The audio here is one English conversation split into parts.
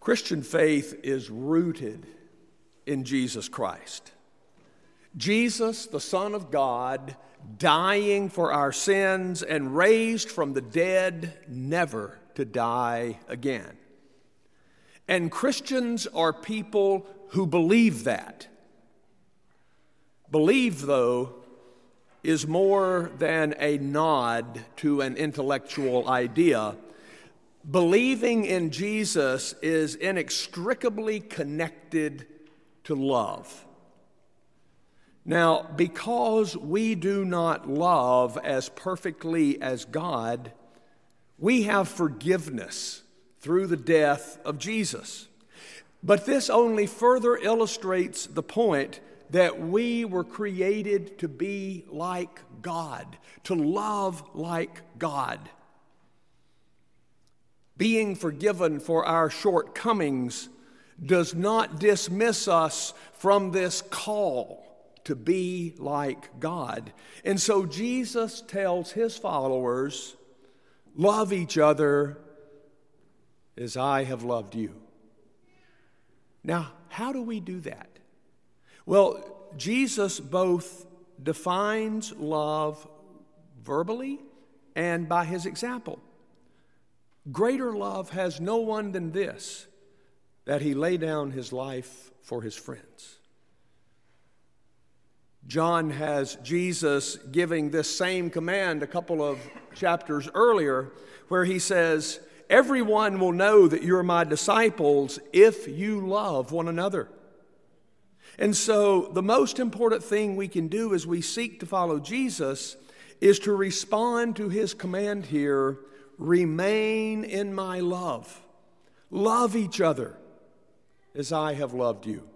Christian faith is rooted in Jesus Christ. Jesus, the Son of God, dying for our sins and raised from the dead, never to die again. And Christians are people who believe that. Believe, though, is more than a nod to an intellectual idea. Believing in Jesus is inextricably connected to love. Now, because we do not love as perfectly as God, we have forgiveness through the death of Jesus. But this only further illustrates the point that we were created to be like God, to love like God. Being forgiven for our shortcomings does not dismiss us from this call to be like God. And so Jesus tells his followers, Love each other as I have loved you. Now, how do we do that? Well, Jesus both defines love verbally and by his example. Greater love has no one than this that he lay down his life for his friends. John has Jesus giving this same command a couple of chapters earlier, where he says, Everyone will know that you're my disciples if you love one another. And so, the most important thing we can do as we seek to follow Jesus is to respond to his command here remain in my love. Love each other as I have loved you.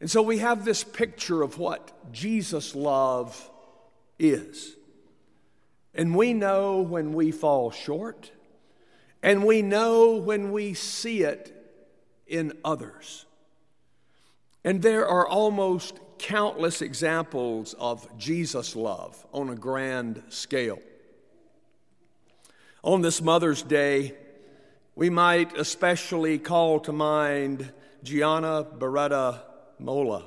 And so we have this picture of what Jesus' love is. And we know when we fall short, and we know when we see it in others. And there are almost countless examples of Jesus' love on a grand scale. On this Mother's Day, we might especially call to mind Gianna Beretta Molla,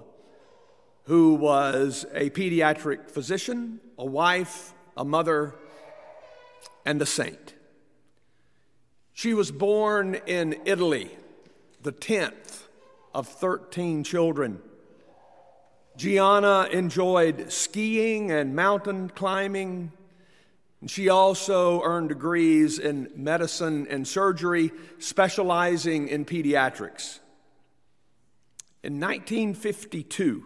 who was a pediatric physician, a wife, a mother, and a saint. She was born in Italy, the 10th of 13 children. Gianna enjoyed skiing and mountain climbing. She also earned degrees in medicine and surgery, specializing in pediatrics. In 1952,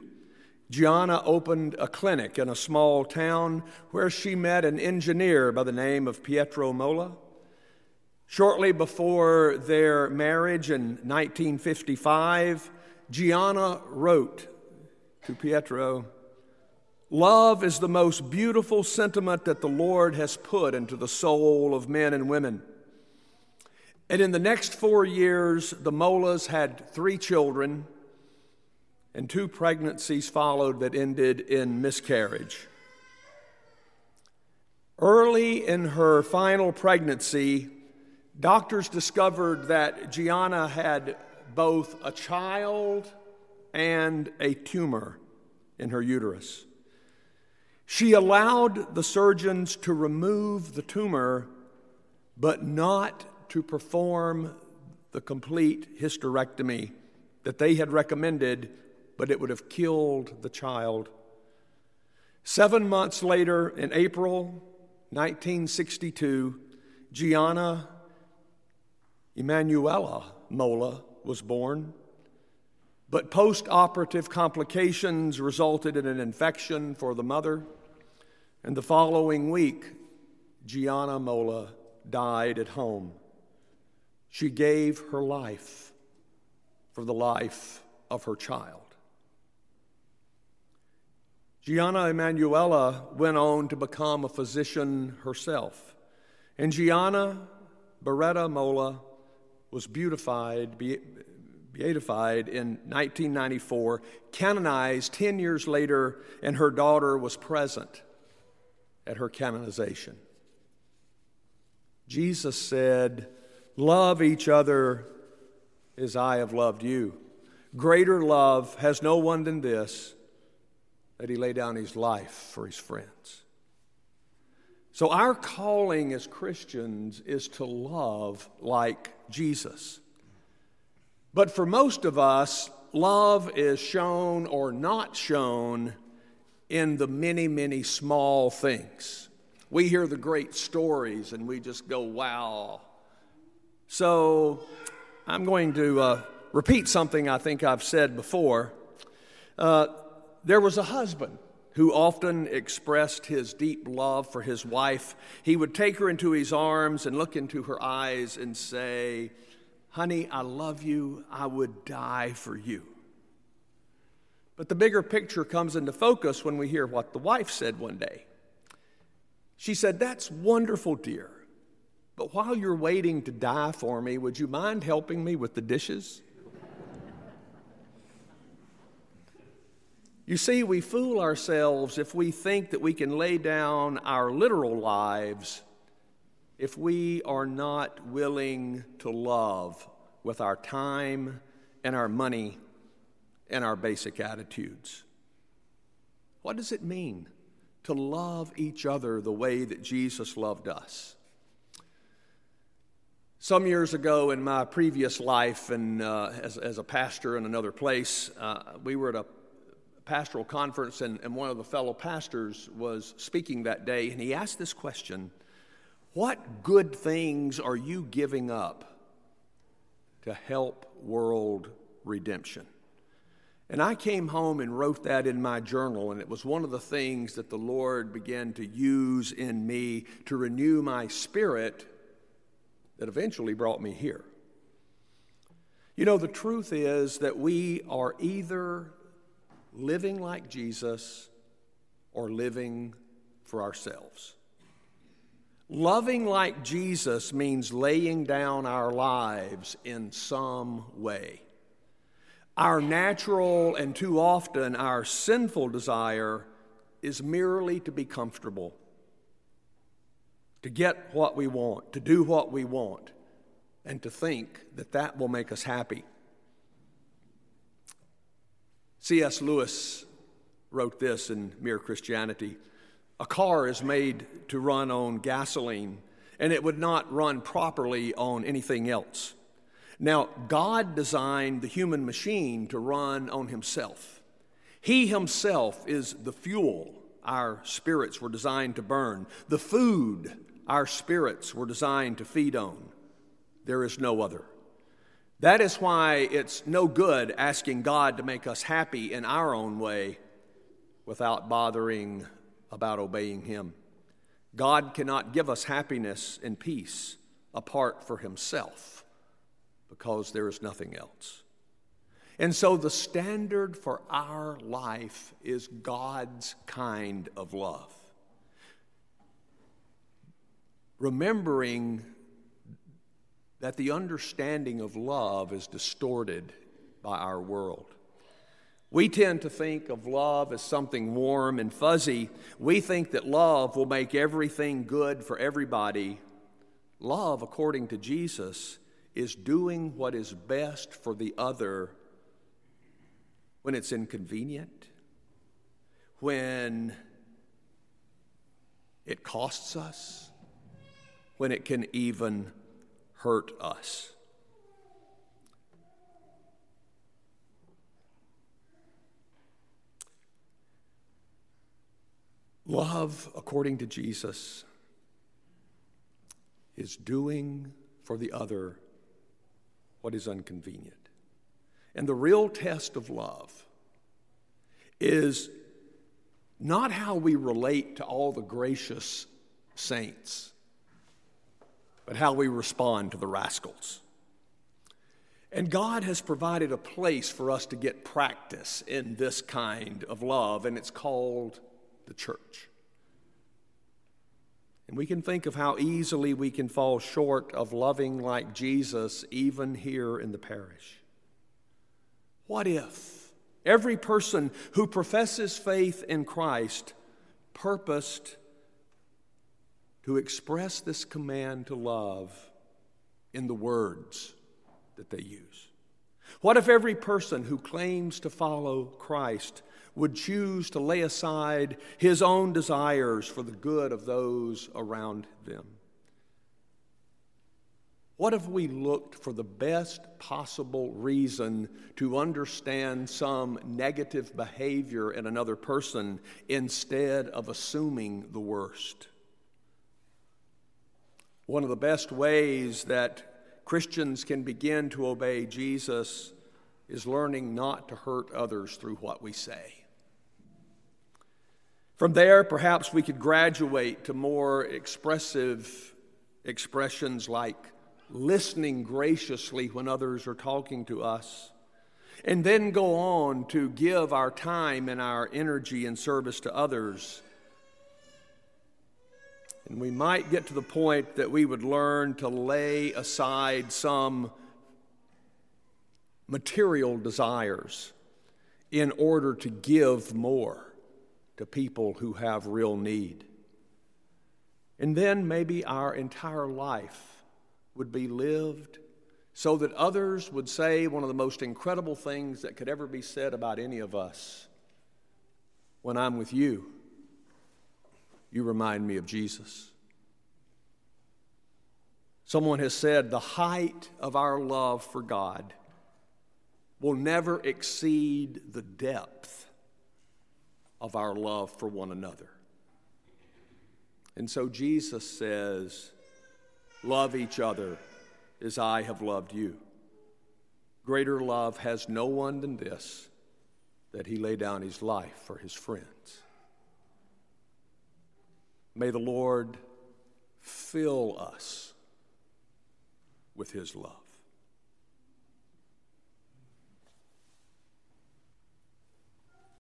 Gianna opened a clinic in a small town where she met an engineer by the name of Pietro Molla. Shortly before their marriage in 1955, Gianna wrote to Pietro Love is the most beautiful sentiment that the Lord has put into the soul of men and women. And in the next four years, the Mollas had three children and two pregnancies followed that ended in miscarriage. Early in her final pregnancy, doctors discovered that Gianna had both a child and a tumor in her uterus. She allowed the surgeons to remove the tumor, but not to perform the complete hysterectomy that they had recommended but it would have killed the child. Seven months later, in April 1962, Gianna Emanuela Molla was born. But post operative complications resulted in an infection for the mother. And the following week, Gianna Molla died at home. She gave her life for the life of her child. Gianna Emanuela went on to become a physician herself. And Gianna Beretta Molla was beautified, beatified in 1994, canonized 10 years later, and her daughter was present at her canonization. Jesus said, Love each other as I have loved you. Greater love has no one than this, that he lay down his life for his friends. So, our calling as Christians is to love like Jesus. But for most of us, love is shown or not shown in the many, many small things. We hear the great stories and we just go, wow. So, I'm going to uh, repeat something I think I've said before. Uh, there was a husband who often expressed his deep love for his wife. He would take her into his arms and look into her eyes and say, Honey, I love you. I would die for you. But the bigger picture comes into focus when we hear what the wife said one day. She said, That's wonderful, dear. But while you're waiting to die for me, would you mind helping me with the dishes? You see, we fool ourselves if we think that we can lay down our literal lives if we are not willing to love with our time and our money and our basic attitudes. What does it mean to love each other the way that Jesus loved us? Some years ago in my previous life, and uh, as, as, a pastor in another place, uh, we were at a pastoral conference, and, and one of the fellow pastors was speaking that day, and he asked this question What good things are you giving up to help world redemption? And I came home and wrote that in my journal, and it was one of the things that the Lord began to use in me to renew my spirit that eventually brought me here. You know, the truth is that we are either living like Jesus or living for ourselves. Loving like Jesus means laying down our lives in some way. Our natural and too often our sinful desire is merely to be comfortable, to get what we want, to do what we want, and to think that that will make us happy. C.S. Lewis wrote this in Mere Christianity A car is made to run on gasoline, and it would not run properly on anything else. Now, God designed the human machine to run on Himself. He Himself is the fuel our spirits were designed to burn, the food our spirits were designed to feed on. There is no other. That is why it's no good asking God to make us happy in our own way without bothering about obeying Him. God cannot give us happiness and peace apart for Himself because there is nothing else. And so the standard for our life is God's kind of love. Remembering that the understanding of love is distorted by our world. We tend to think of love as something warm and fuzzy. We think that love will make everything good for everybody. Love, according to Jesus, is doing what is best for the other when it's inconvenient, when it costs us, when it can even hurt us. Love, according to Jesus, is doing for the other what is inconvenient. And the real test of love is not how we relate to all the gracious saints but how we respond to the rascals. And God has provided a place for us to get practice in this kind of love, and it's called the church. And we can think of how easily we can fall short of loving like Jesus, even here in the parish. What if every person who professes faith in Christ purposed to express this command to love in the words that they use? What if every person who claims to follow Christ would choose to lay aside his own desires for the good of those around them? What if we looked for the best possible reason to understand some negative behavior in another person instead of assuming the worst? One of the best ways that Christians can begin to obey Jesus is learning not to hurt others through what we say. From there, perhaps we could graduate to more expressive expressions like listening graciously when others are talking to us, and then go on to give our time and our energy in service to others and we might get to the point that we would learn to lay aside some material desires in order to give more to people who have real need. And then maybe our entire life would be lived so that others would say one of the most incredible things that could ever be said about any of us when I'm with you you remind me of Jesus. Someone has said the height of our love for God will never exceed the depth of our love for one another. And so Jesus says, Love each other as I have loved you. Greater love has no one than this, that he lay down his life for his friends. May the Lord fill us with his love.